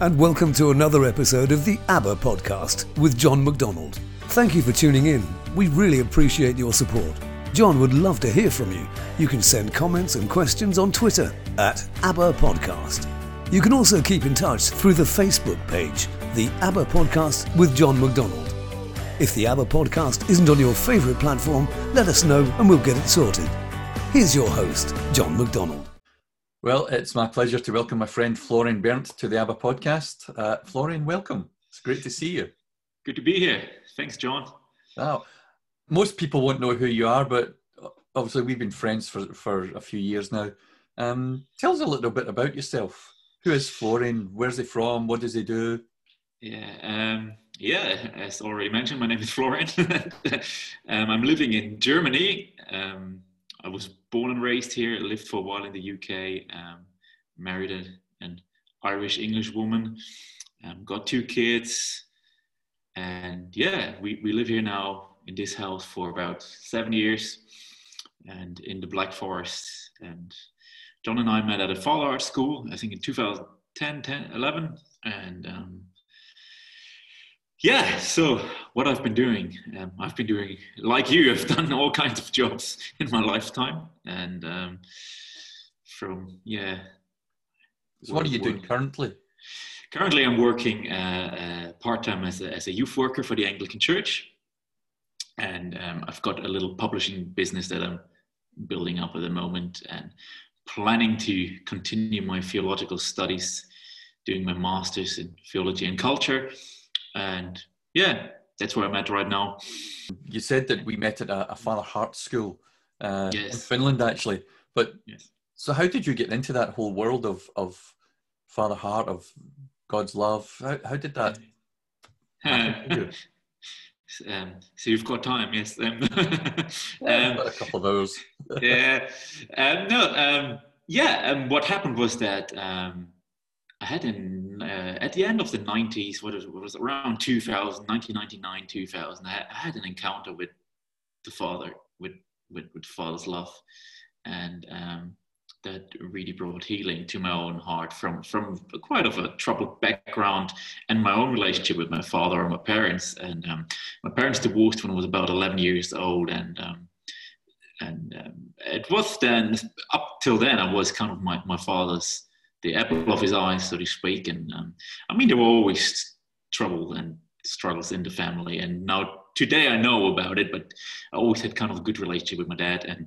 and welcome to another episode of the ABBA podcast with John McDonald. Thank you for tuning in. We really appreciate your support. John would love to hear from you. You can send comments and questions on Twitter at ABBA Podcast. You can also keep in touch through the Facebook page, The ABBA Podcast with John McDonald. If the ABBA Podcast isn't on your favourite platform, let us know and we'll get it sorted. Here's your host, John McDonald. Well, it's my pleasure to welcome my friend Florian Berndt to the ABBA podcast. Uh, Florian, welcome. It's great to see you. Good to be here. Thanks, John. Now, most people won't know who you are, but obviously we've been friends for, for a few years now. Um, tell us a little bit about yourself. Who is Florian? Where's he from? What does he do? Yeah, um, yeah. As already mentioned, my name is Florian. um, I'm living in Germany. Um, I was born and raised here. lived for a while in the UK. Um, married a, an Irish English woman. Um, got two kids, and yeah, we, we live here now in this house for about seven years, and in the Black Forest. And John and I met at a Father Heart school, I think in 2010, 10, 11, and um, yeah so what i've been doing um, i've been doing like you i've done all kinds of jobs in my lifetime. And um, from yeah. So what are you doing currently? Currently i'm working uh, uh, part-time as a, as a youth worker for the anglican church. And um, i've got a little publishing business that i'm building up at the moment and planning to continue my theological studies doing my master's in theology and culture and yeah, that's where I'm at right now. You said that we met at a, a Father Heart school uh, yes. in Finland, actually. But yes. so, how did you get into that whole world of of Father Heart of God's love? How, how did that? um, so you've got time, yes. Um, um, a couple of those. yeah. Um, no. Um, yeah. Um, what happened was that um, I had uh, at the end of the 90s, what it was around 2000, 1999, 2000. I, I had an encounter with the Father, with with, with Father's love, and um, that really brought healing to my own heart from from quite of a troubled background and my own relationship with my father and my parents. And um, my parents divorced when I was about 11 years old, and um, and um, it was then up till then I was kind of my my father's the apple of his eye, so to speak. And um, I mean, there were always trouble and struggles in the family. And now today I know about it, but I always had kind of a good relationship with my dad. And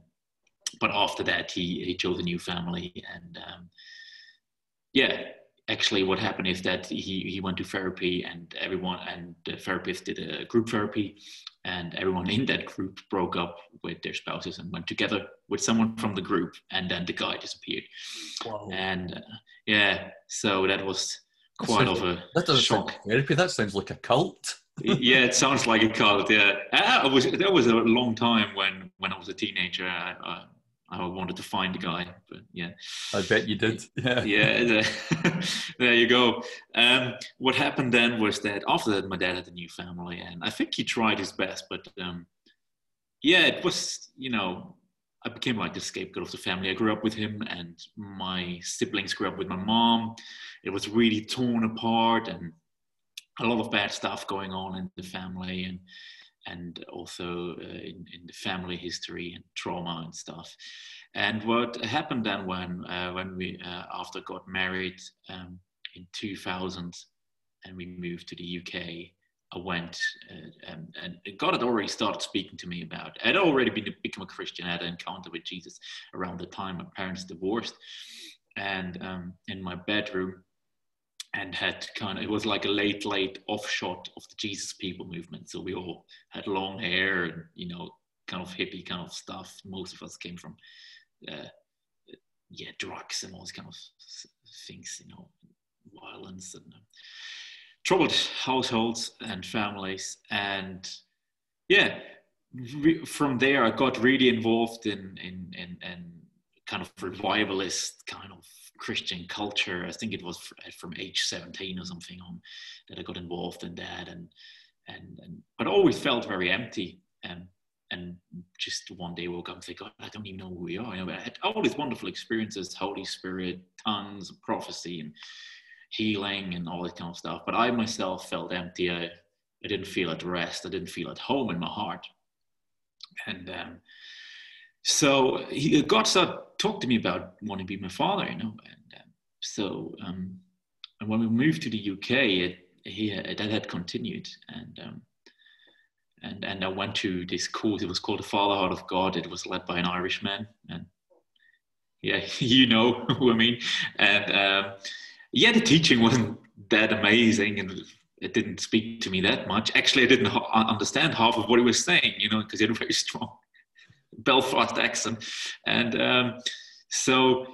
but after that, he he chose a new family, and um, yeah. Actually, what happened is that he, he went to therapy, and everyone and the therapist did a group therapy, and everyone in that group broke up with their spouses and went together with someone from the group and then the guy disappeared. Wow. and uh, yeah so that was quite sounds, of a that doesn't shock. therapy that sounds like a cult. Yeah it sounds like a cult yeah. I, I was that was a long time when when i was a teenager I, I, I wanted to find the guy, but yeah. I bet you did. Yeah. yeah. there you go. Um, what happened then was that after that, my dad had a new family, and I think he tried his best, but um, yeah, it was you know I became like the scapegoat of the family. I grew up with him, and my siblings grew up with my mom. It was really torn apart, and a lot of bad stuff going on in the family, and and also uh, in, in the family history and trauma and stuff. And what happened then when uh, when we uh, after got married um, in 2000 and we moved to the UK, I went uh, and, and, God had already started speaking to me about. I'd already been become a Christian. I had an encounter with Jesus around the time my parents divorced, and um, in my bedroom and had kind of it was like a late late offshot of the jesus people movement. So we all had long hair and you know kind of hippie kind of stuff. Most of us came from uh, yeah drugs and all these kind of things you know violence and um, troubled households and families. And yeah re- from there i got really involved in in in, in kind of revivalist kind of Christian culture. I think it was from age 17 or something on that I got involved in that, and and and but I always felt very empty. And and just one day woke up and think, God, I don't even know who we are. You know, I had all these wonderful experiences, Holy Spirit, tongues, prophecy, and healing and all that kind of stuff. But I myself felt empty. I, I didn't feel at rest. I didn't feel at home in my heart. And um, so he, God started talk to me about wanting to be my father, you know. And um, so um, and when we moved to the UK, it, he, that had continued. And um, and and I went to this course. It was called the Fatherhood of God. It was led by an Irishman, and yeah, you know who I mean. And um, yeah, the teaching wasn't that amazing, and it didn't speak to me that much. Actually, I didn't understand half of what he was saying, you know, because he had a very strong Belfast accent, and um, so.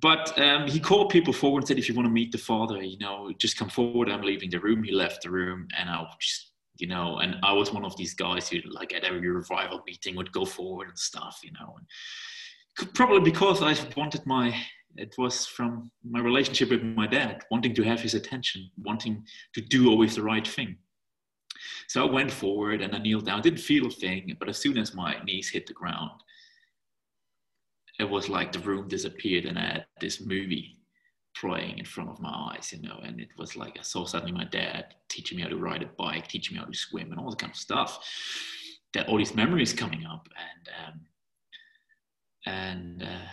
But um, he called people forward and said, "If you want to meet the Father, you know, just come forward. I'm leaving the room." He left the room, and I just you know, and I was one of these guys who like at every revival meeting would go forward and stuff, you know, and probably because I wanted my, it was from my relationship with my dad, wanting to have his attention, wanting to do always the right thing. So I went forward and I kneeled down, I didn't feel a thing, but as soon as my knees hit the ground, it was like the room disappeared and I had this movie playing in front of my eyes, you know, and it was like I saw suddenly my dad teaching me how to ride a bike, teaching me how to swim, and all that kind of stuff. That all these memories coming up, and um, and uh,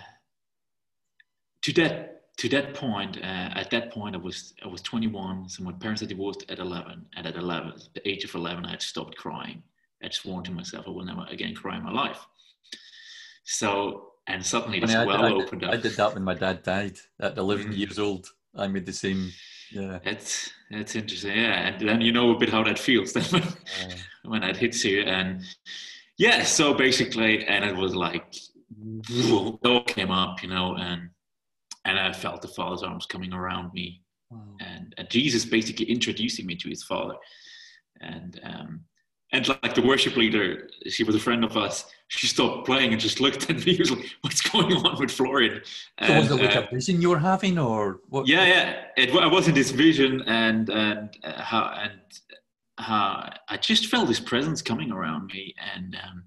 to that to that point, uh, at that point, I was I was 21. So my parents had divorced at 11, and at 11, the age of 11, I had stopped crying. I sworn to myself I will never again cry in my life. So and suddenly this well I, opened up. I did that when my dad died at 11 mm. years old. I made the same. Yeah, it's it's interesting. Yeah, and then you know a bit how that feels then when, yeah. when that hits you, and yeah. So basically, and it was like it all came up, you know, and and I felt the Father's arms coming around me, wow. and, and Jesus basically introducing me to His Father, and um, and like the worship leader, she was a friend of us. She stopped playing and just looked at me. He was like, "What's going on with Florian?" So was it like uh, a vision you were having, or what? Yeah, yeah. It, I was in this vision, and and uh, how and how I just felt this presence coming around me, and um,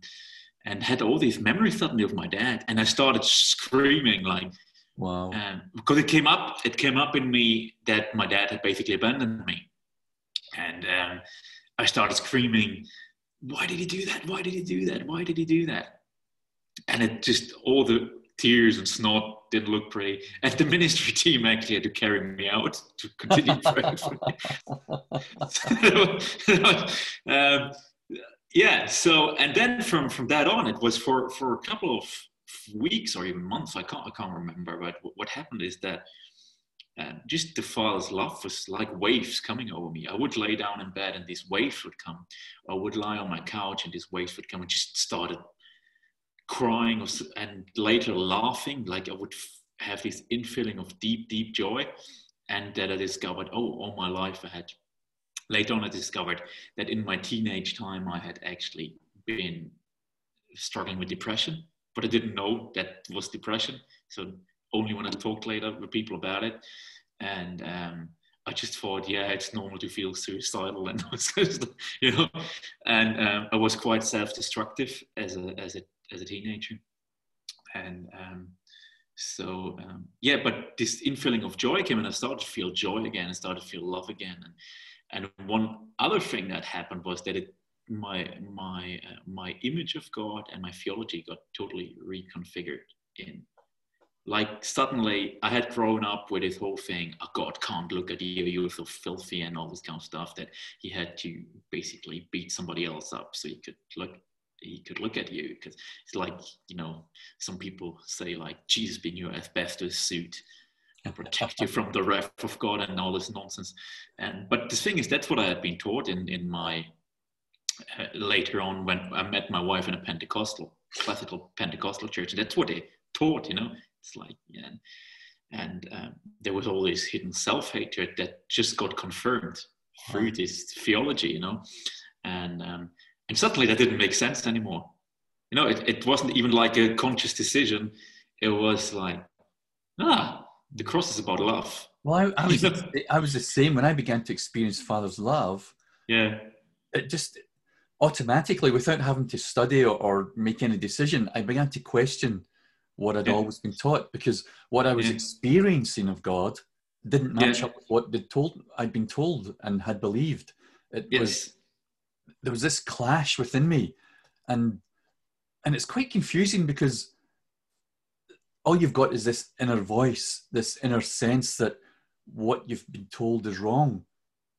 and had all these memories suddenly of my dad, and I started screaming like, "Wow!" Um, because it came up, it came up in me that my dad had basically abandoned me, and. Um, I started screaming, why did he do that? Why did he do that? Why did he do that? And it just, all the tears and snot didn't look pretty. And the ministry team actually had to carry me out to continue praying for me. um, yeah, so, and then from, from that on, it was for, for a couple of weeks or even months, I can't, I can't remember, but what happened is that and just the father's love was like waves coming over me. I would lay down in bed and these waves would come. I would lie on my couch and these waves would come and just started crying and later laughing. Like I would have this infilling of deep, deep joy. And that I discovered, oh, all my life I had. Later on, I discovered that in my teenage time, I had actually been struggling with depression, but I didn't know that was depression. So only when I talked later with people about it. And um, I just thought, yeah, it's normal to feel suicidal and you know. And um, I was quite self-destructive as a as a as a teenager, and um, so um, yeah. But this infilling of joy came, and I started to feel joy again. I started to feel love again, and and one other thing that happened was that it my my uh, my image of God and my theology got totally reconfigured in like suddenly I had grown up with this whole thing, oh God can't look at you, you're so filthy and all this kind of stuff that he had to basically beat somebody else up so he could look he could look at you because it's like, you know, some people say like Jesus being your asbestos suit and protect you from the wrath of God and all this nonsense. And but the thing is that's what I had been taught in in my uh, later on when I met my wife in a Pentecostal classical Pentecostal church. And that's what they taught, you know, it's like, yeah. And um, there was all this hidden self hatred that just got confirmed through this theology, you know. And, um, and suddenly that didn't make sense anymore. You know, it, it wasn't even like a conscious decision. It was like, ah, the cross is about love. Well, I, I was, I was the same when I began to experience Father's love. Yeah. It just automatically, without having to study or, or make any decision, I began to question what I'd yeah. always been taught because what I was yeah. experiencing of God didn't match yeah. up with what they told I'd been told and had believed. It yes. was there was this clash within me, and and it's quite confusing because all you've got is this inner voice, this inner sense that what you've been told is wrong.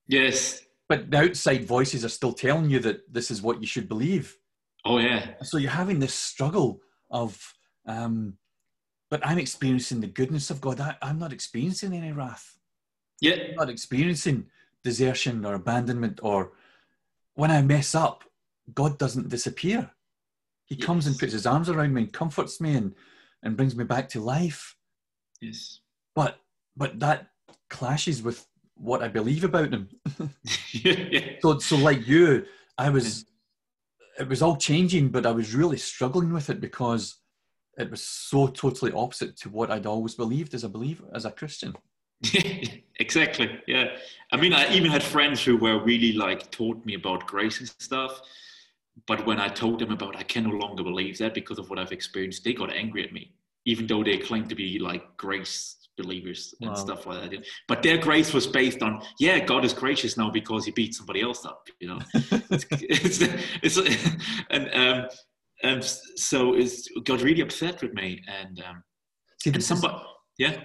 Yes. But the outside voices are still telling you that this is what you should believe. Oh yeah. So you're having this struggle of, um, but I'm experiencing the goodness of God. I, am not experiencing any wrath. Yeah. I'm not experiencing desertion or abandonment or when I mess up, God doesn't disappear. He yes. comes and puts his arms around me and comforts me and, and brings me back to life. Yes. But but that clashes with what I believe about him. yeah. So so like you, I was it was all changing, but I was really struggling with it because it was so totally opposite to what I'd always believed as a believer, as a Christian. exactly. Yeah. I mean, I even had friends who were really like taught me about grace and stuff. But when I told them about I can no longer believe that because of what I've experienced, they got angry at me, even though they claim to be like grace believers and wow. stuff like that. But their grace was based on, yeah, God is gracious now because he beat somebody else up, you know. it's, it's, it's, and um, and so it's got really upset with me. And um, See, and somebody, is, yeah.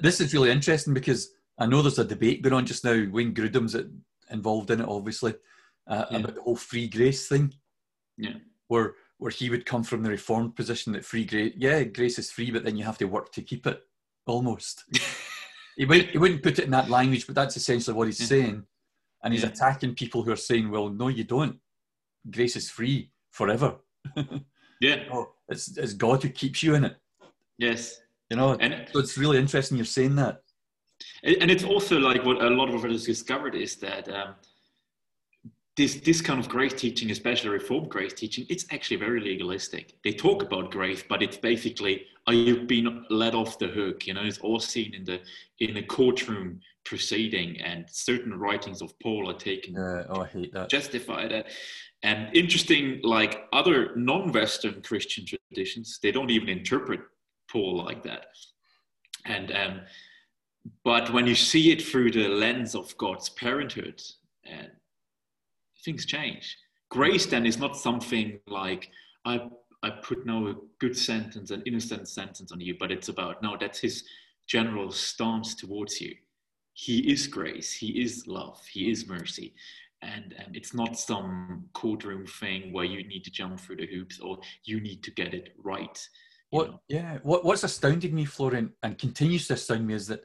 This is really interesting because I know there's a debate going on just now. Wayne Grudem's involved in it, obviously, uh, yeah. about the whole free grace thing. Yeah. Where where he would come from the reformed position that free grace, yeah, grace is free, but then you have to work to keep it almost. he, wouldn't, he wouldn't put it in that language, but that's essentially what he's saying. And he's yeah. attacking people who are saying, well, no, you don't. Grace is free forever. yeah. Oh, it's, it's God who keeps you in it. Yes. You know, and so it's really interesting you're saying that. And it's also like what a lot of us discovered is that um, this this kind of grace teaching, especially reformed grace teaching, it's actually very legalistic. They talk about grace, but it's basically are you being let off the hook? You know, it's all seen in the in a courtroom proceeding, and certain writings of Paul are taken. Uh, oh, I hate that. Justify that. And interesting, like other non-Western Christian traditions, they don't even interpret Paul like that. And um, but when you see it through the lens of God's parenthood and things change. Grace then is not something like I I put now a good sentence, an innocent sentence on you, but it's about no, that's his general stance towards you. He is grace, he is love, he is mercy. And it's not some courtroom thing where you need to jump through the hoops or you need to get it right. What, know? yeah, what, what's astounded me, Florian, and continues to astound me is that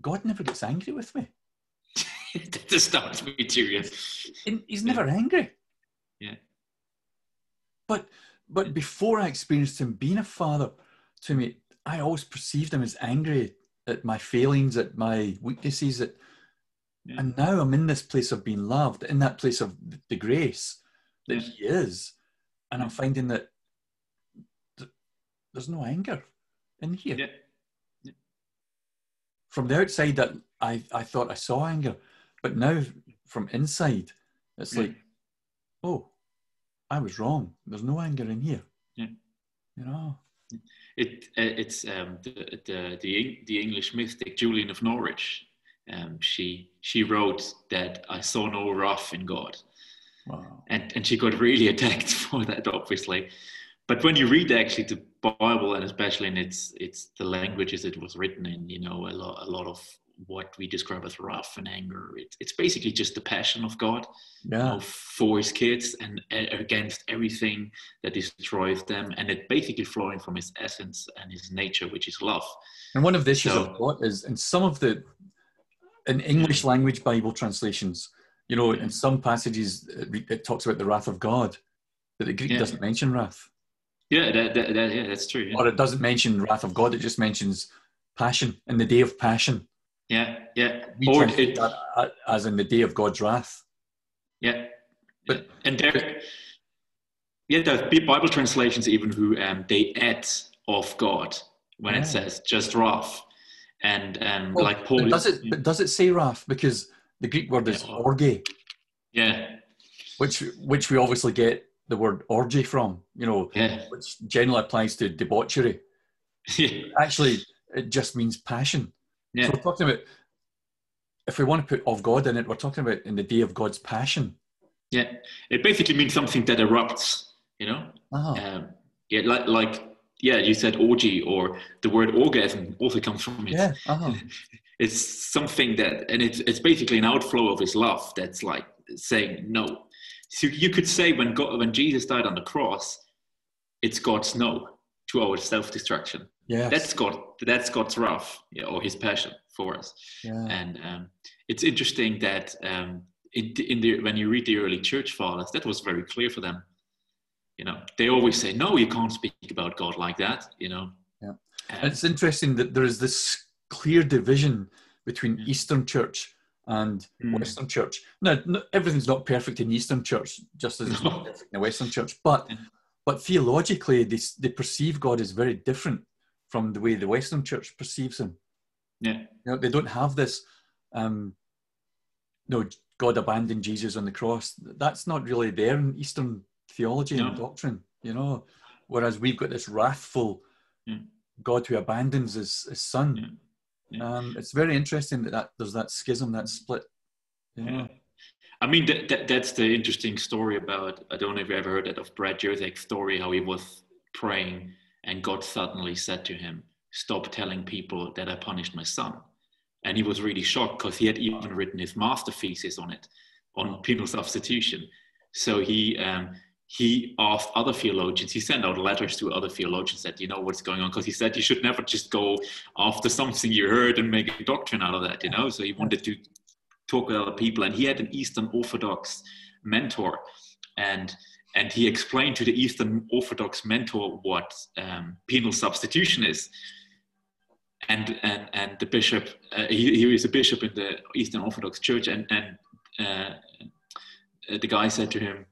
God never gets angry with me. That astounds me too. Yes. He's never yeah. angry. Yeah. But but before I experienced him being a father to me, I always perceived him as angry at my failings, at my weaknesses, at yeah. and now I'm in this place of being loved, in that place of the grace that yeah. he is, and I'm finding that th- there's no anger in here. Yeah. From the outside, that I, I thought I saw anger, but now from inside, it's like, oh, I was wrong. There's no anger in here. Yeah. You know. It it's um, the, the the the English mystic Julian of Norwich. Um, she she wrote that I saw no wrath in God. Wow. And and she got really attacked for that, obviously. But when you read actually the Bible, and especially in its its the languages it was written in, you know, a lot a lot of what we describe as wrath and anger. It, it's basically just the passion of God yeah. you know, for his kids and uh, against everything that destroys them. And it basically flowing from his essence and his nature, which is love. And one of the issues so, I've got is in some of the in English language Bible translations, you know, in some passages it, it talks about the wrath of God, but the Greek yeah. doesn't mention wrath. Yeah, that, that, that, yeah, that's true. Yeah. Or it doesn't mention wrath of God; it just mentions passion and the day of passion. Yeah, yeah. We or it, that as in the day of God's wrath. Yeah, but and there, yeah, the Bible translations even who um, they add of God when yeah. it says just wrath, and um, well, like Paul. Does it? But does it say wrath? Because the Greek word is yeah. orge. Yeah. Which which we obviously get the word orgy from, you know, yeah. which generally applies to debauchery. Yeah. Actually, it just means passion. Yeah. So we're talking about if we want to put of God in it, we're talking about in the day of God's passion. Yeah, it basically means something that erupts. You know, uh-huh. um, yeah, like like yeah, you said orgy or the word orgasm also comes from it. Yeah, uh-huh. it's something that, and it's it's basically an outflow of His love. That's like saying no. So you could say when God, when Jesus died on the cross, it's God's no to our self-destruction. Yeah, that's God. That's God's wrath, yeah, or His passion for us. Yeah. And um, it's interesting that um, in, in the when you read the early church fathers, that was very clear for them. You know, they always say, "No, you can't speak about God like that." You know. Yeah. And it's interesting that there is this clear division between yeah. Eastern Church and mm. Western Church. Now, no, everything's not perfect in Eastern Church, just as it's not perfect in the Western Church. But yeah. but theologically, they they perceive God as very different from the way the Western Church perceives Him. Yeah, you know, they don't have this. Um, no, God abandoned Jesus on the cross. That's not really there in Eastern theology no. and doctrine, you know. Whereas we've got this wrathful yeah. God who abandons his, his son. Yeah. Yeah. Um, it's very interesting that, that there's that schism, that split. You know? I mean, that, that, that's the interesting story about, I don't know if you ever heard that of Brad Jersak's story, how he was praying and God suddenly said to him, Stop telling people that I punished my son. And he was really shocked because he had even written his master thesis on it, on penal substitution. So he um, he asked other theologians. He sent out letters to other theologians that you know what's going on because he said you should never just go after something you heard and make a doctrine out of that. You know, so he wanted to talk with other people, and he had an Eastern Orthodox mentor, and and he explained to the Eastern Orthodox mentor what um, penal substitution is and and and the bishop uh, he, he was a bishop in the Eastern Orthodox Church and and uh, the guy said to him,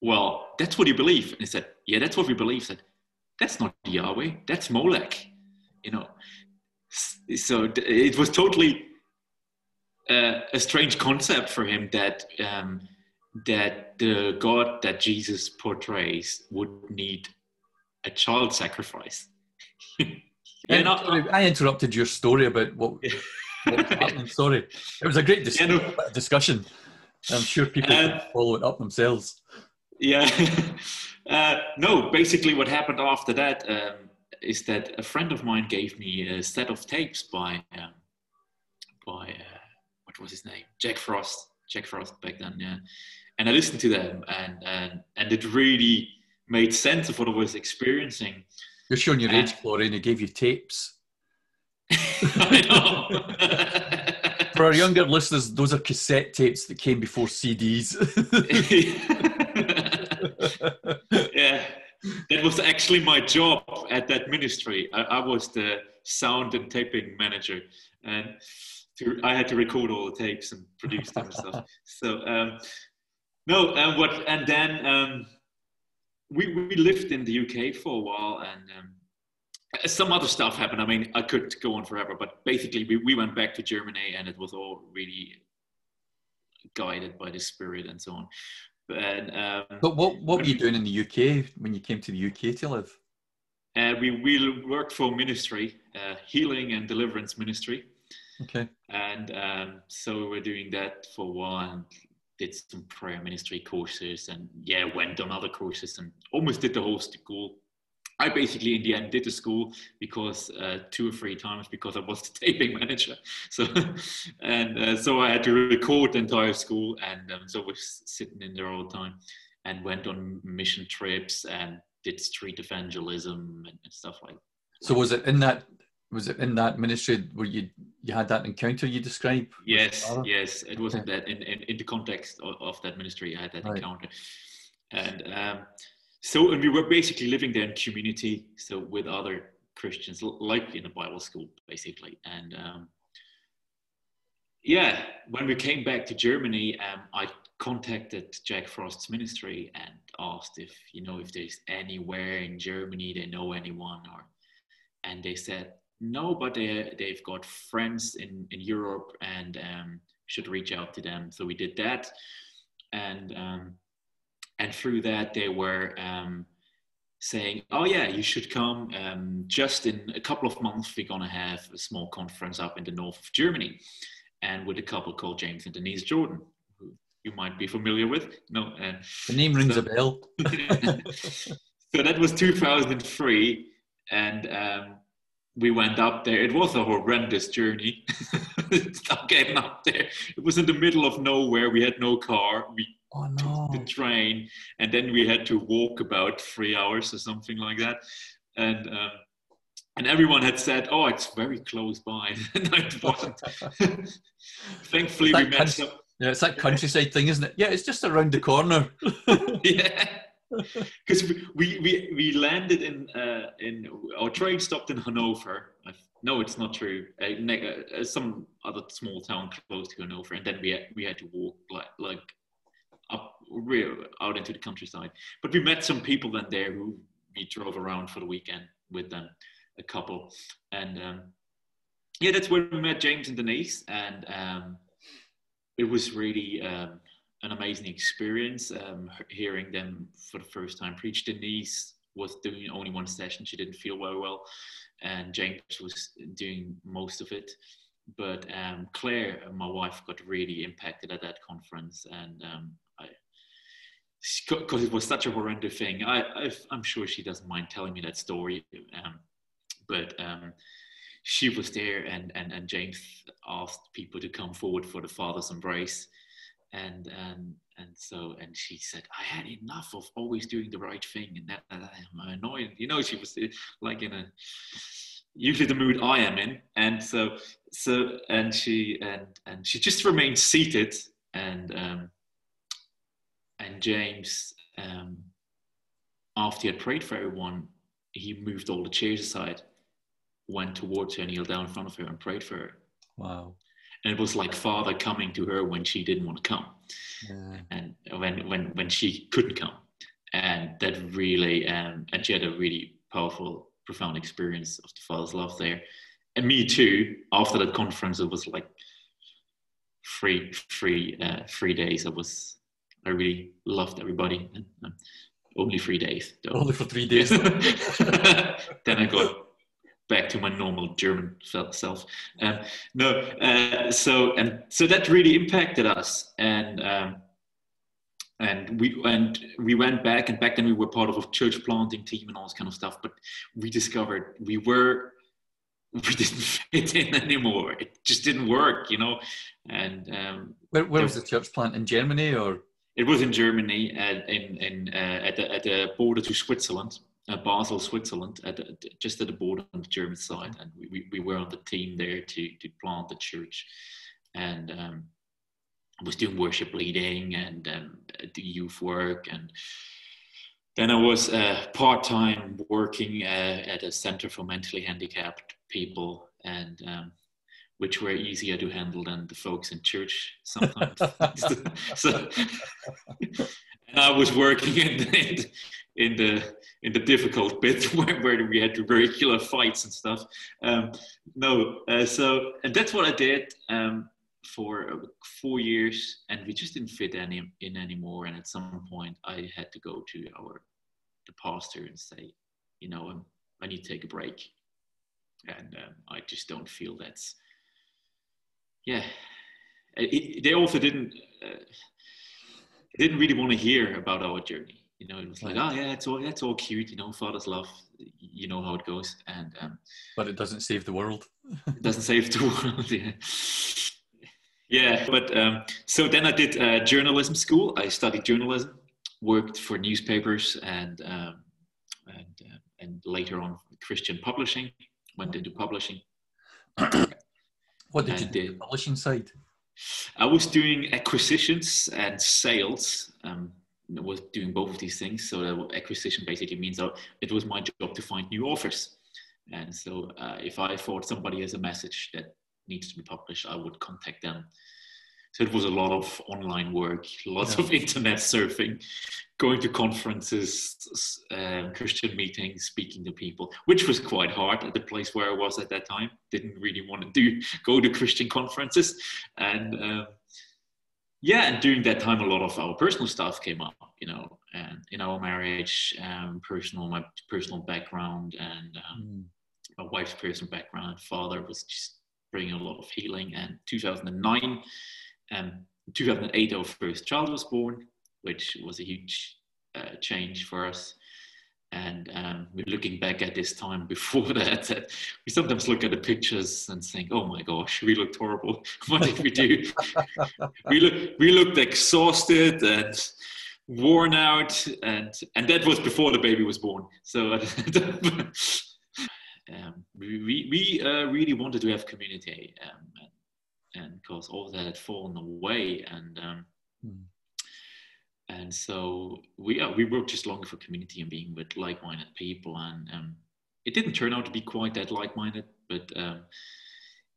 "Well, that's what you believe." And he said, "Yeah, that's what we believe." Said, "That's not Yahweh. That's Molech." You know, so it was totally uh, a strange concept for him that um, that the God that Jesus portrays would need a child sacrifice. Yeah, no, I interrupted your story about what, what was happening. Sorry, it was a great dis- no. discussion. I'm sure people um, follow it up themselves. Yeah, uh, no. Basically, what happened after that um, is that a friend of mine gave me a set of tapes by um, by uh, what was his name, Jack Frost. Jack Frost back then, yeah. And I listened to them, and and and it really made sense of what I was experiencing. You're showing your age, Florian. and he gave you tapes. I know. For our younger listeners, those are cassette tapes that came before CDs. yeah, that was actually my job at that ministry. I, I was the sound and taping manager, and to, I had to record all the tapes and produce them and stuff. So um, no, and what, and then. Um, we, we lived in the UK for a while and um, some other stuff happened. I mean, I could go on forever, but basically we, we went back to Germany and it was all really guided by the spirit and so on. But, um, but what, what were you doing in the UK when you came to the UK to live? Uh, we, we worked for ministry, uh, healing and deliverance ministry. Okay. And um, so we were doing that for a while. And did some prayer ministry courses and yeah, went on other courses and almost did the whole school. I basically in the end did the school because uh, two or three times because I was the taping manager. So and uh, so I had to record the entire school and um, so was sitting in there all the time and went on mission trips and did street evangelism and, and stuff like. That. So was it in that was it in that ministry where you you had that encounter you describe yes yes it was okay. that in, in, in the context of, of, that ministry i had that right. encounter and um, so and we were basically living there in community so with other christians like in a bible school basically and um, yeah when we came back to germany um, i contacted jack frost's ministry and asked if you know if there's anywhere in germany they know anyone or and they said no, but they, they've got friends in, in Europe and um, should reach out to them. So we did that. And, um, and through that, they were, um, saying, "Oh yeah, you should come. Um, just in a couple of months, we're gonna have a small conference up in the north of Germany, and with a couple called James and Denise Jordan, who you might be familiar with. No, uh, the name rings so, a bell. so that was 2003, and um, we went up there. It was a horrendous journey. getting up there. It was in the middle of nowhere. We had no car. We oh, no. took the train, and then we had to walk about three hours or something like that. And um, and everyone had said, "Oh, it's very close by," and it wasn't. Thankfully, we met country. Yeah, it's that countryside thing, isn't it? Yeah, it's just around the corner. yeah, because we, we we landed in uh, in our train stopped in Hanover. No, it's not true. Uh, uh, some other small town close to Hanover, and then we had, we had to walk like like up real out into the countryside. But we met some people then there who we drove around for the weekend with them, a couple, and um, yeah, that's where we met James and Denise, and um, it was really um, an amazing experience um, hearing them for the first time preach. Denise was doing only one session; she didn't feel very well, and James was doing most of it. But um, Claire, my wife, got really impacted at that conference, and um, I, because it was such a horrendous thing. I, am sure she doesn't mind telling me that story, um, but um, she was there, and, and and James asked people to come forward for the Father's embrace, and and and so and she said, I had enough of always doing the right thing, and that, I'm annoyed. You know, she was uh, like in a usually the mood I am in, and so so and she and and she just remained seated and. Um, and James, um, after he had prayed for everyone, he moved all the chairs aside, went towards her, and kneeled down in front of her, and prayed for her. Wow. And it was like Father coming to her when she didn't want to come, yeah. and when when when she couldn't come, and that really um, and she had a really powerful, profound experience of the Father's love there, and me too. After that conference, it was like three three uh, three days. I was I really loved everybody. Uh, only three days. Though. Only for three days. then I got back to my normal German self. Um, no, uh, so and so that really impacted us, and um, and we and we went back, and back then we were part of a church planting team and all this kind of stuff. But we discovered we were we didn't fit in anymore. It just didn't work, you know. And um, where, where was the church plant in Germany or? It was in Germany, uh, in, in, uh, at, the, at the border to Switzerland, uh, Basel, Switzerland, at just at the border on the German side. And we, we were on the team there to, to plant the church. And um, was doing worship leading and um, the youth work. And then I was uh, part time working uh, at a center for mentally handicapped people. And um, which were easier to handle than the folks in church sometimes. so, and I was working in the, in the in the difficult bit where, we had regular fights and stuff. Um, no, uh, so and that's what I did um, for four years, and we just didn't fit any in anymore. And at some point, I had to go to our the pastor and say, you know, um, I need to take a break, and um, I just don't feel that's yeah, it, they also didn't uh, didn't really want to hear about our journey. You know, it was like, oh yeah, it's all that's all cute. You know, father's love. You know how it goes, and um, but it doesn't save the world. it doesn't save the world. Yeah. Yeah, but um, so then I did uh, journalism school. I studied journalism, worked for newspapers, and um, and uh, and later on Christian publishing. Went into publishing. What did and, you do? Publishing side. I was doing acquisitions and sales. Um, I was doing both of these things. So acquisition basically means that it was my job to find new authors. And so uh, if I thought somebody has a message that needs to be published, I would contact them so it was a lot of online work, lots yeah. of internet surfing, going to conferences, um, Christian meetings, speaking to people, which was quite hard at the place where I was at that time. Didn't really want to do go to Christian conferences, and um, yeah, and during that time, a lot of our personal stuff came up, you know, and in our marriage, um, personal my personal background, and um, mm. my wife's personal background. Father was just bringing a lot of healing. And 2009, um, 2008, our first child was born, which was a huge uh, change for us. And um, we're looking back at this time before that, that. We sometimes look at the pictures and think, "Oh my gosh, we looked horrible. What did we do? we look, we looked exhausted and worn out, and and that was before the baby was born. So um, we we uh, really wanted to have community, um, and because all that had fallen away, and um, mm. And so we uh, we were just longing for community and being with like-minded people, and um, it didn't turn out to be quite that like-minded, but um,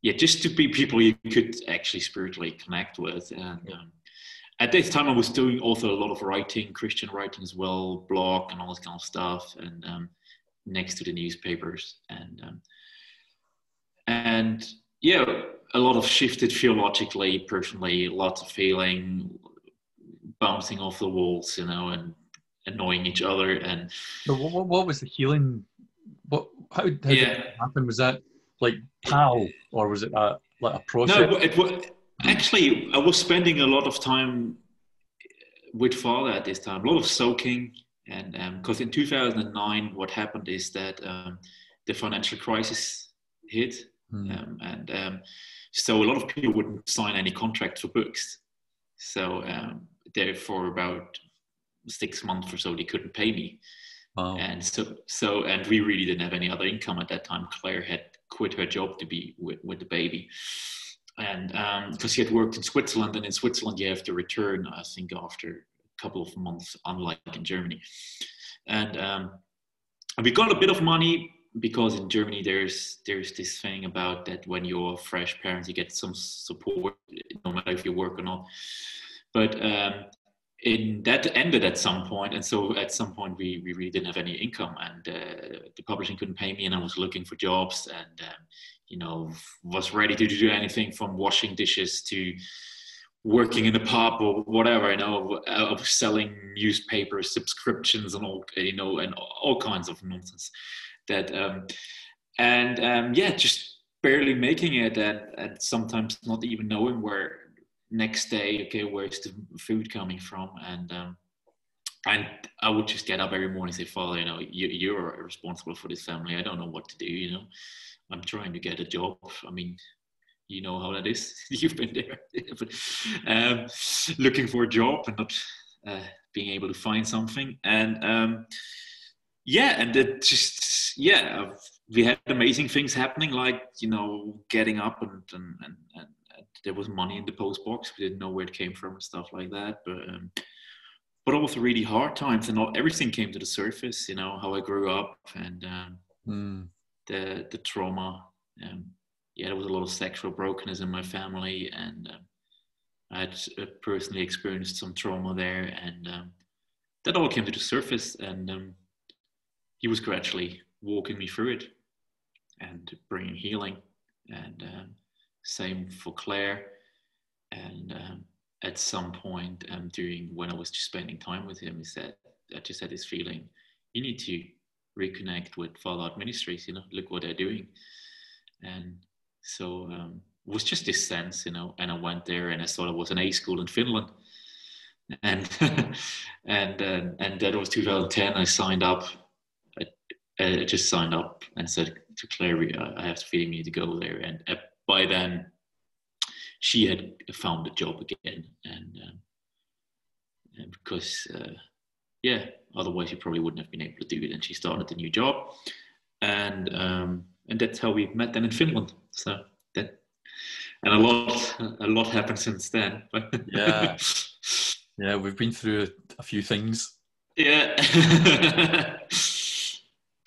yeah, just to be people you could actually spiritually connect with, and. Um, at this time, I was doing also a lot of writing, Christian writing as well, blog and all this kind of stuff. And next to the newspapers and um, and yeah a lot of shifted theologically personally lots of feeling bouncing off the walls you know and annoying each other and what, what was the healing what how, how yeah. did that happen was that like pal or was it a, like a process no it was actually i was spending a lot of time with father at this time a lot of soaking and because um, in 2009, what happened is that um, the financial crisis hit, mm. um, and um, so a lot of people wouldn't sign any contracts for books. So um, there, for about six months or so, they couldn't pay me. Wow. And so, so, and we really didn't have any other income at that time. Claire had quit her job to be with, with the baby and because um, she had worked in Switzerland, and in Switzerland you have to return, I think, after a couple of months, unlike in Germany. And um, we got a bit of money because in Germany there's there's this thing about that when you're a fresh parent you get some support no matter if you work or not. But um, in that ended at some point, and so at some point we, we really didn't have any income, and uh, the publishing couldn't pay me, and I was looking for jobs, and um, you know was ready to do anything from washing dishes to working in a pub or whatever, you know, of selling newspaper subscriptions and all, you know, and all kinds of nonsense. That um, and um, yeah, just barely making it, and, and sometimes not even knowing where next day, okay, where's the food coming from, and um, and I would just get up every morning and say, Father, you know, you, you're responsible for this family. I don't know what to do, you know. I'm trying to get a job. I mean, you know how that is. You've been there, but um, looking for a job and not uh, being able to find something. And um, yeah, and it just yeah, we had amazing things happening, like you know, getting up and and, and, and there was money in the post box. We didn't know where it came from and stuff like that, but. Um, but also really hard times, and all, everything came to the surface. You know how I grew up and um, mm. the the trauma, um, yeah, there was a lot of sexual brokenness in my family, and um, I had uh, personally experienced some trauma there, and um, that all came to the surface. And um, he was gradually walking me through it and bringing healing. And um, same for Claire. And um, at some point um, during when I was just spending time with him, he said, I just had this feeling, you need to reconnect with Heart Ministries. You know, look what they're doing. And so um, it was just this sense, you know, and I went there and I thought it was an A school in Finland. And and uh, and that was 2010. I signed up. I, I, just signed up and said to Claire, I have to feeling me to go there. And uh, by then, she had found a job again, and, um, and because uh, yeah, otherwise she probably wouldn't have been able to do it. And she started a new job, and um, and that's how we met then in Finland. So that, and a lot, a lot happened since then. yeah, yeah, we've been through a few things. Yeah.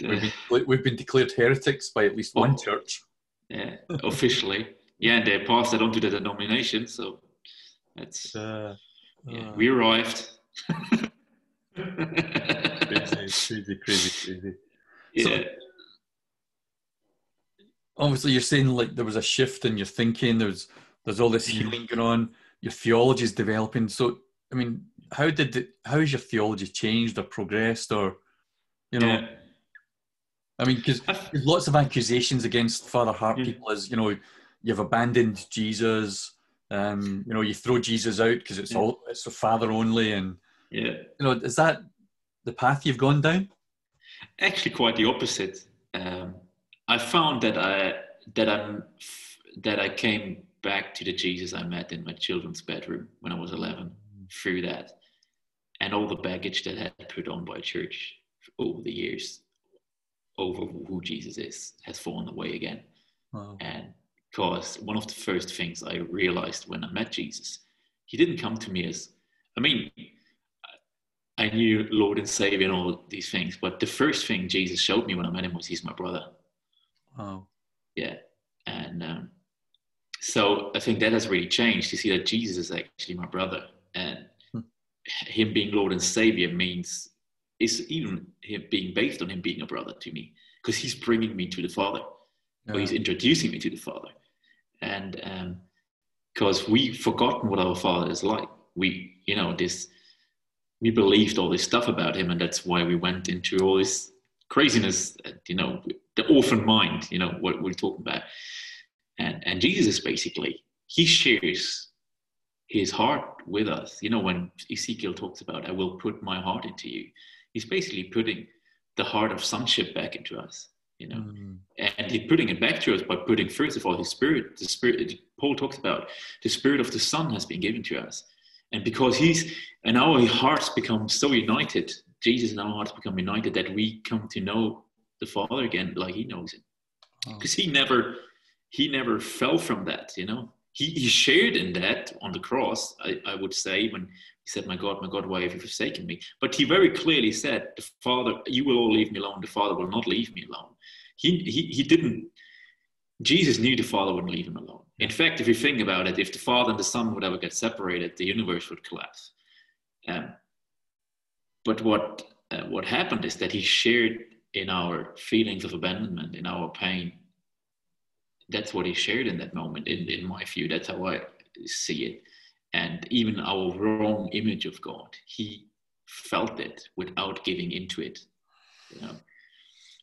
we've, been, we've been declared heretics by at least one oh. church. Yeah, officially. Yeah, and they passed it on to the denomination. So that's uh, yeah, uh, we arrived. crazy, crazy, crazy, crazy. Yeah. So, obviously you're saying like there was a shift in your thinking there's there's all this healing going on your theology is developing so i mean how did the, how has your theology changed or progressed or you know? Yeah. I mean, because there's lots of accusations against Father Heart people as you know you've abandoned Jesus. Um, you know, you throw Jesus out because it's yeah. all it's a father only, and yeah, you know, is that the path you've gone down? Actually, quite the opposite. Um, I found that I that I'm that I came back to the Jesus I met in my children's bedroom when I was 11 through that, and all the baggage that I had put on by church over the years over who Jesus is has fallen away again. Wow. And because one of the first things I realized when I met Jesus, he didn't come to me as, I mean, I knew Lord and Savior and all these things, but the first thing Jesus showed me when I met him was he's my brother. Wow. Yeah. And um, so I think that has really changed to see that Jesus is actually my brother. And hmm. him being Lord and Savior means is even him being based on him being a brother to me because he's bringing me to the Father, yeah. or he's introducing me to the Father, and because um, we've forgotten what our Father is like, we you know this we believed all this stuff about him, and that's why we went into all this craziness, you know, the orphan mind, you know, what we're talking about, and and Jesus basically he shares his heart with us. You know, when Ezekiel talks about, I will put my heart into you, he's basically putting the heart of sonship back into us you know mm. and he's putting it back to us by putting first of all his spirit the spirit paul talks about the spirit of the son has been given to us and because he's and our hearts become so united jesus and our hearts become united that we come to know the father again like he knows it because oh. he never he never fell from that you know he, he shared in that on the cross I, I would say when he said, My God, my God, why have you forsaken me? But he very clearly said, The Father, you will all leave me alone. The Father will not leave me alone. He, he, he didn't, Jesus knew the Father wouldn't leave him alone. In fact, if you think about it, if the Father and the Son would ever get separated, the universe would collapse. Um, but what, uh, what happened is that he shared in our feelings of abandonment, in our pain. That's what he shared in that moment, in, in my view. That's how I see it and even our wrong image of God. He felt it without giving into it. You know,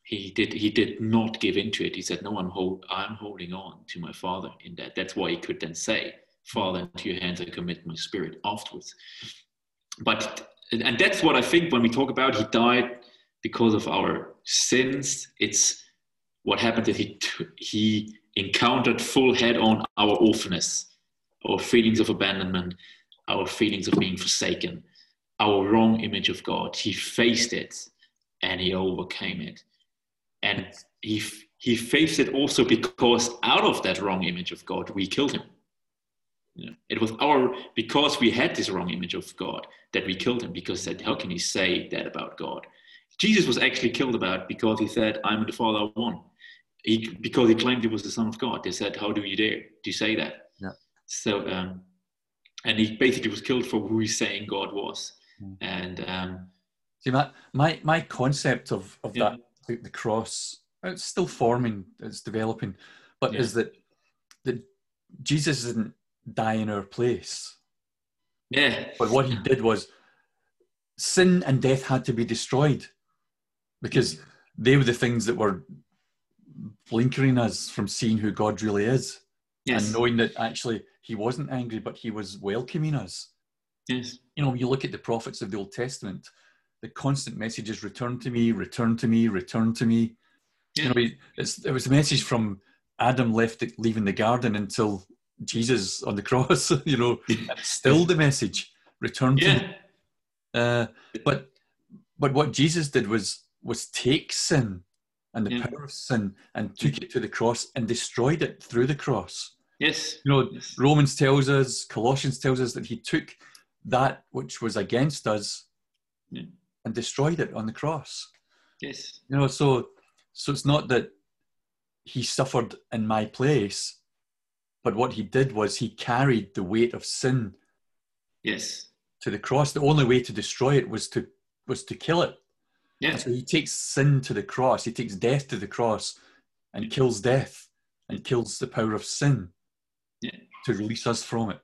he did. He did not give into it. He said, "No, I'm hold, I'm holding on to my Father in that." That's why he could then say, "Father, into your hands I commit my spirit." Afterwards, but and that's what I think when we talk about he died because of our sins. It's what happened that he he encountered full head on our orphanness our feelings of abandonment, our feelings of being forsaken, our wrong image of God. He faced it and he overcame it. And he, he faced it also because out of that wrong image of God, we killed him. You know, it was our because we had this wrong image of God that we killed him because said, how can you say that about God? Jesus was actually killed about because he said, I'm the Father one. He, because he claimed he was the Son of God. They said, How do you dare to say that? So, um, and he basically was killed for who he's saying God was. Mm. And um, see, my my my concept of of yeah. that the cross, it's still forming, it's developing, but yeah. is that that Jesus didn't die in our place. Yeah. But what he did was sin and death had to be destroyed because they were the things that were blinkering us from seeing who God really is yes. and knowing that actually he wasn't angry, but he was welcoming us. Yes. You know, when you look at the prophets of the Old Testament, the constant message is return to me, return to me, return to me. Yeah. You know, it's, it was a message from Adam left leaving the garden until Jesus on the cross, you know, still the message, return to yeah. me. Uh, but but what Jesus did was was take sin and the yeah. power of sin and took mm. it to the cross and destroyed it through the cross. Yes. You know, yes. Romans tells us, Colossians tells us that he took that which was against us yeah. and destroyed it on the cross. Yes. You know, so so it's not that he suffered in my place, but what he did was he carried the weight of sin. Yes. To the cross. The only way to destroy it was to was to kill it. Yeah. so he takes sin to the cross. He takes death to the cross and kills death and kills the power of sin yeah. to release us from it.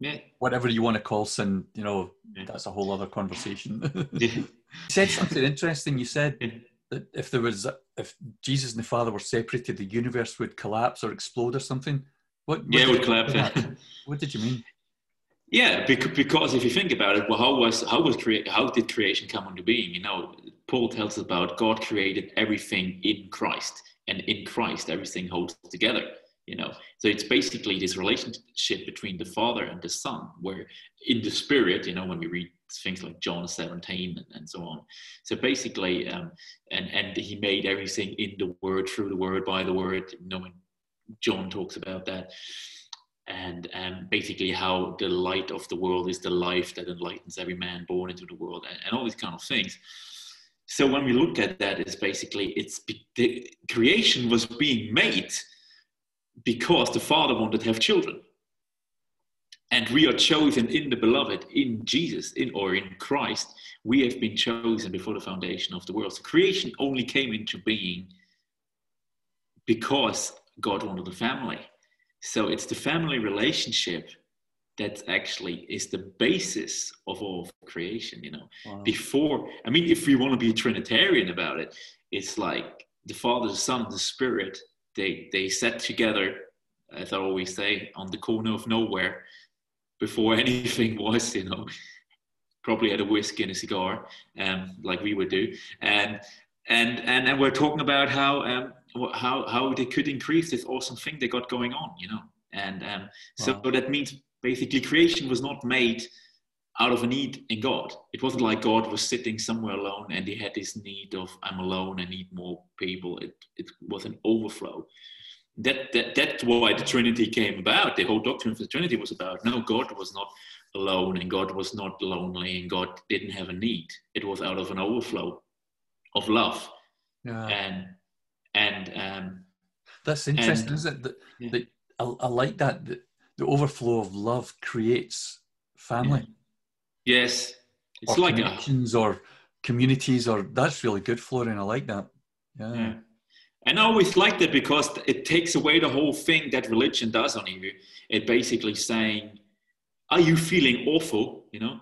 yeah. whatever you want to call sin, you know, yeah. that's a whole other conversation. yeah. You said something interesting. You said yeah. that if there was, if Jesus and the Father were separated, the universe would collapse or explode or something. What? what yeah, it would collapse. what did you mean? Yeah, because if you think about it, well, how was how was create how did creation come into being? You know, Paul tells us about God created everything in Christ, and in Christ everything holds together you know? So it's basically this relationship between the father and the son where in the spirit you know when we read things like john 17 and, and so on. So basically um, and and he made everything in the word through the word by the word you know john talks about that. And um, basically how the light of the world is the life that enlightens every man born into the world and, and all these kind of things so when we look at that it's basically it's the creation was being made because the Father wanted to have children. And we are chosen in the beloved, in Jesus, in or in Christ. We have been chosen before the foundation of the world. So creation only came into being because God wanted a family. So it's the family relationship that actually is the basis of all of creation, you know. Wow. Before, I mean, if we want to be Trinitarian about it, it's like the Father, the Son, the Spirit they they sat together, as I always say, on the corner of nowhere before anything was, you know, probably had a whiskey and a cigar, um, like we would do, and and and and we're talking about how um, how how they could increase this awesome thing they got going on, you know, and um, so that means basically creation was not made out of a need in God. It wasn't like God was sitting somewhere alone and he had this need of I'm alone, I need more people. It it was an overflow. That, that that's why the Trinity came about. The whole doctrine of the Trinity was about no, God was not alone and God was not lonely and God didn't have a need. It was out of an overflow of love. Yeah. And and um that's interesting, and, isn't it? That, yeah. that I, I, like that, that the overflow of love creates family. Yes, it's or like connections a, or communities, or that's really good, Florian. I like that. Yeah. yeah. And I always like that because it takes away the whole thing that religion does on you. It basically saying, "Are you feeling awful?" You know,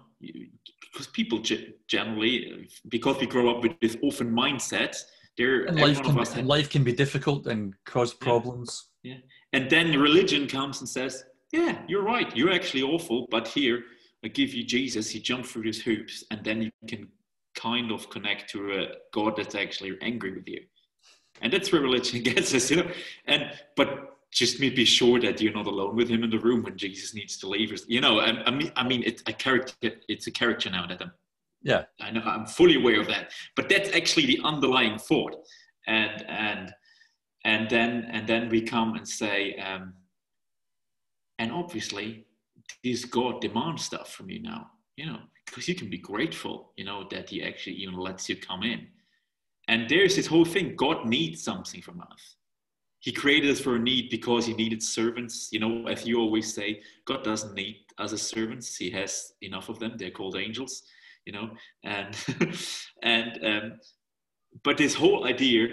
because people generally, because we grow up with this orphan mindset, there life can, be, life can be difficult and cause problems. Yeah. yeah, and then religion comes and says, "Yeah, you're right. You're actually awful, but here I give you Jesus, he jumped through his hoops, and then you can kind of connect to a God that's actually angry with you. And that's where religion gets us, you know. And but just me be sure that you're not alone with him in the room when Jesus needs to leave. Or, you know, I, I mean, I mean, it's a character. It's a character now that I'm. Yeah, I know. I'm fully aware of that. But that's actually the underlying thought, and and and then and then we come and say, um, and obviously this God demands stuff from you now, you know, because you can be grateful, you know, that He actually even lets you come in. And there's this whole thing God needs something from us. He created us for a need because He needed servants. You know, as you always say, God doesn't need us as servants, He has enough of them. They're called angels, you know, and, and, um, but this whole idea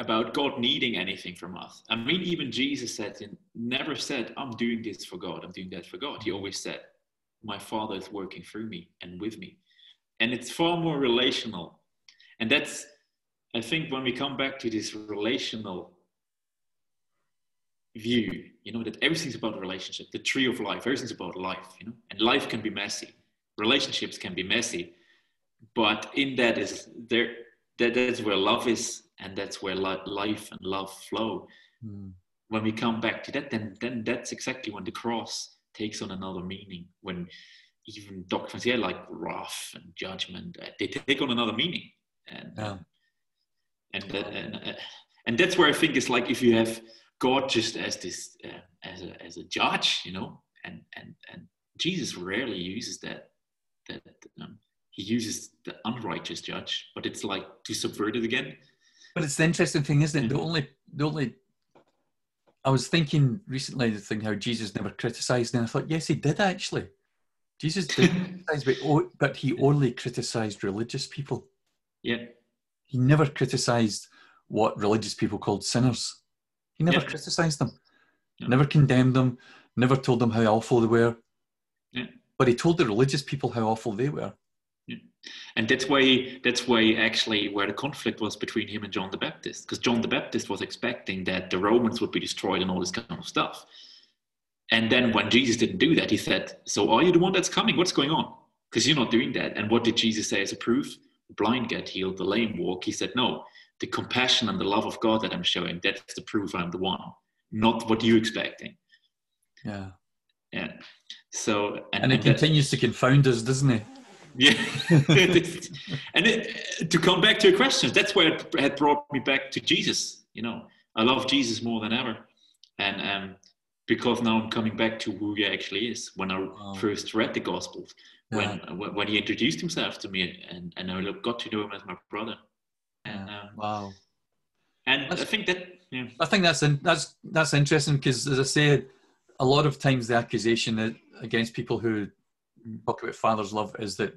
about God needing anything from us. I mean, even Jesus said, never said, I'm doing this for God, I'm doing that for God. He always said, My Father is working through me and with me. And it's far more relational. And that's, I think, when we come back to this relational view, you know, that everything's about relationship, the tree of life, everything's about life, you know, and life can be messy. Relationships can be messy. But in that is there that, that's where love is and that's where life and love flow. Mm. When we come back to that, then then that's exactly when the cross takes on another meaning. When even doctrines, yeah, like wrath and judgment, uh, they take on another meaning, and yeah. and that, and uh, and that's where I think it's like if you have God just as this uh, as a as a judge, you know, and and and Jesus rarely uses that that um, he uses the unrighteous judge, but it's like to subvert it again. But it's the interesting thing, isn't it? The mm-hmm. only, the only. I was thinking recently the thing how Jesus never criticized, and I thought, yes, he did actually. Jesus did criticize, but, but he only criticized religious people. Yeah. He never criticized what religious people called sinners. He never yeah. criticized them, yeah. never condemned them, never told them how awful they were. Yeah. But he told the religious people how awful they were. Yeah. And that's why that's why actually where the conflict was between him and John the Baptist, because John the Baptist was expecting that the Romans would be destroyed and all this kind of stuff. And then when Jesus didn't do that, he said, "So are you the one that's coming? What's going on? Because you're not doing that." And what did Jesus say as a proof? The blind get healed, the lame walk. He said, "No, the compassion and the love of God that I'm showing, that's the proof I'm the one, not what you're expecting." Yeah. Yeah. So and, and it continues to confound us, doesn't it? Yeah. and it, to come back to your questions, that's where it had brought me back to Jesus. You know, I love Jesus more than ever, and um, because now I'm coming back to who he actually is. When I wow. first read the Gospels, yeah. when when he introduced himself to me, and and I got to know him as my brother. And, yeah. um, wow. And that's, I think that yeah. I think that's in, that's that's interesting because, as I said, a lot of times the accusation against people who talk about Father's love is that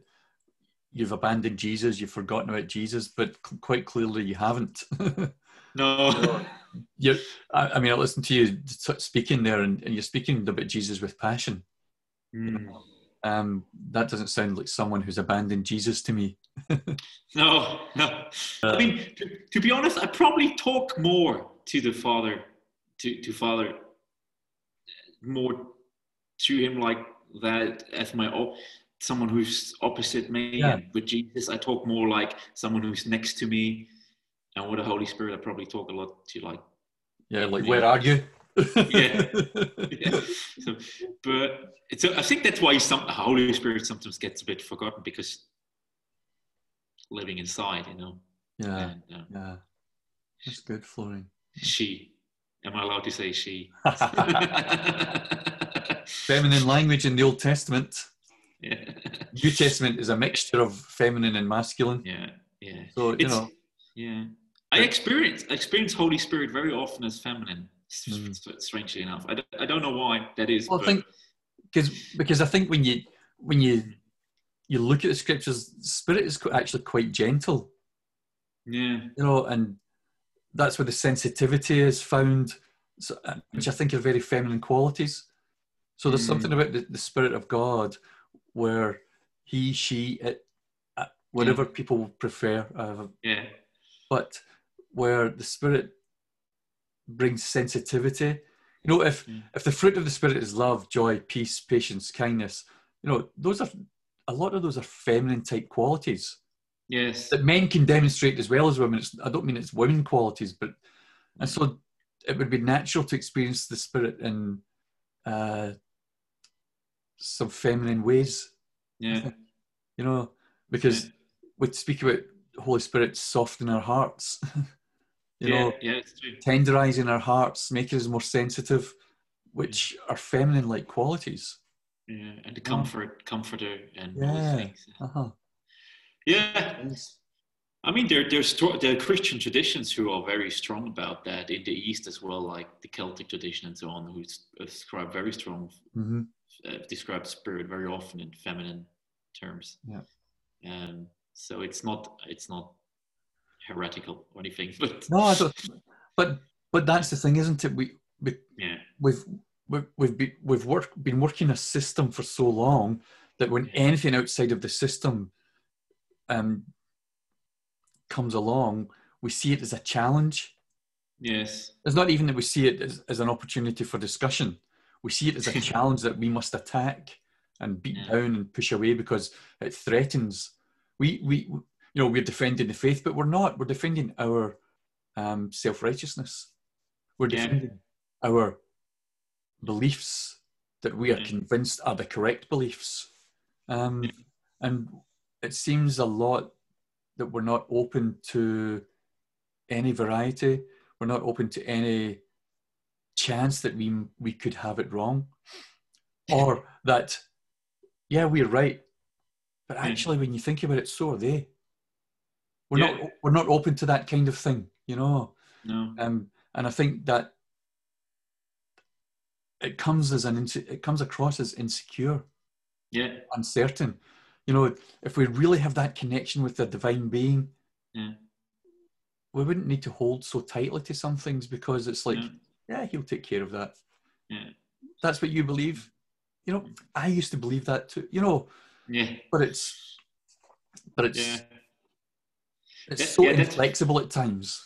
you've abandoned Jesus, you've forgotten about Jesus, but quite clearly you haven't. no. you're, I, mean, I listened to you speaking there, and, and you're speaking about Jesus with passion. Mm. Um, that doesn't sound like someone who's abandoned Jesus to me. no, no. I mean, to, to, be honest, I probably talk more to the Father, to, to Father, more to him like that as my someone who's opposite me. Yeah. And with Jesus, I talk more like someone who's next to me. And with the Holy Spirit, I probably talk a lot to like. Yeah, like where are you? yeah. yeah. So, but it's. I think that's why some the Holy Spirit sometimes gets a bit forgotten because living inside, you know. Yeah. And, um, yeah. That's good, Florian. She. Am I allowed to say she? feminine language in the Old Testament. Yeah. New Testament is a mixture of feminine and masculine. Yeah, yeah. So you it's, know, yeah. I experience I experience Holy Spirit very often as feminine. Mm. Strangely enough, I don't, I don't know why that is. Well, I think because because I think when you when you you look at the scriptures, Spirit is actually quite gentle. Yeah. You know, and that's where the sensitivity is found, so, uh, which I think are very feminine qualities. So there's mm. something about the, the, Spirit of God where he, she, it, uh, whatever mm. people prefer. Uh, yeah. But where the Spirit brings sensitivity. You know, if mm. if the fruit of the Spirit is love, joy, peace, patience, kindness, you know, those are a lot of those are feminine type qualities. Yes. That men can demonstrate as well as women. It's, I don't mean it's women qualities, but and so it would be natural to experience the Spirit in uh, some feminine ways. Yeah. you know, because yeah. we speak about Holy Spirit softening our hearts. you yeah, know, yeah, tenderizing our hearts, making us more sensitive, which are feminine like qualities. Yeah, and the comfort, comforter, and yeah. Uh-huh. Yeah. I mean, there, there's there are Christian traditions who are very strong about that in the East as well, like the Celtic tradition and so on, who describe very strong mm-hmm uh, describe spirit very often in feminine terms. Yeah. Um, so it's not it's not heretical or anything, but no, I don't. But but that's the thing, isn't it? We, we yeah we've we've we've been, we've worked been working a system for so long that when anything outside of the system um, comes along, we see it as a challenge. Yes. It's not even that we see it as, as an opportunity for discussion we see it as a challenge that we must attack and beat yeah. down and push away because it threatens. We, we, you know, we're defending the faith, but we're not. We're defending our um, self righteousness. We're defending yeah. our beliefs that we are yeah. convinced are the correct beliefs. Um, and it seems a lot that we're not open to any variety. We're not open to any chance that we we could have it wrong. Or that yeah we're right but actually when you think about it so are they. We're yeah. not we're not open to that kind of thing you know? No. um, and i think that it comes as an it comes across as insecure. Yeah. Uncertain. You know if we really have that connection with the divine being yeah. we wouldn't need to hold so tightly to some things because it's like yeah, he'll take care of that. Yeah. That's what you believe. you know, I used to believe that too. You know, yeah. But it's, but it's, yeah. it's so yeah, inflexible at times.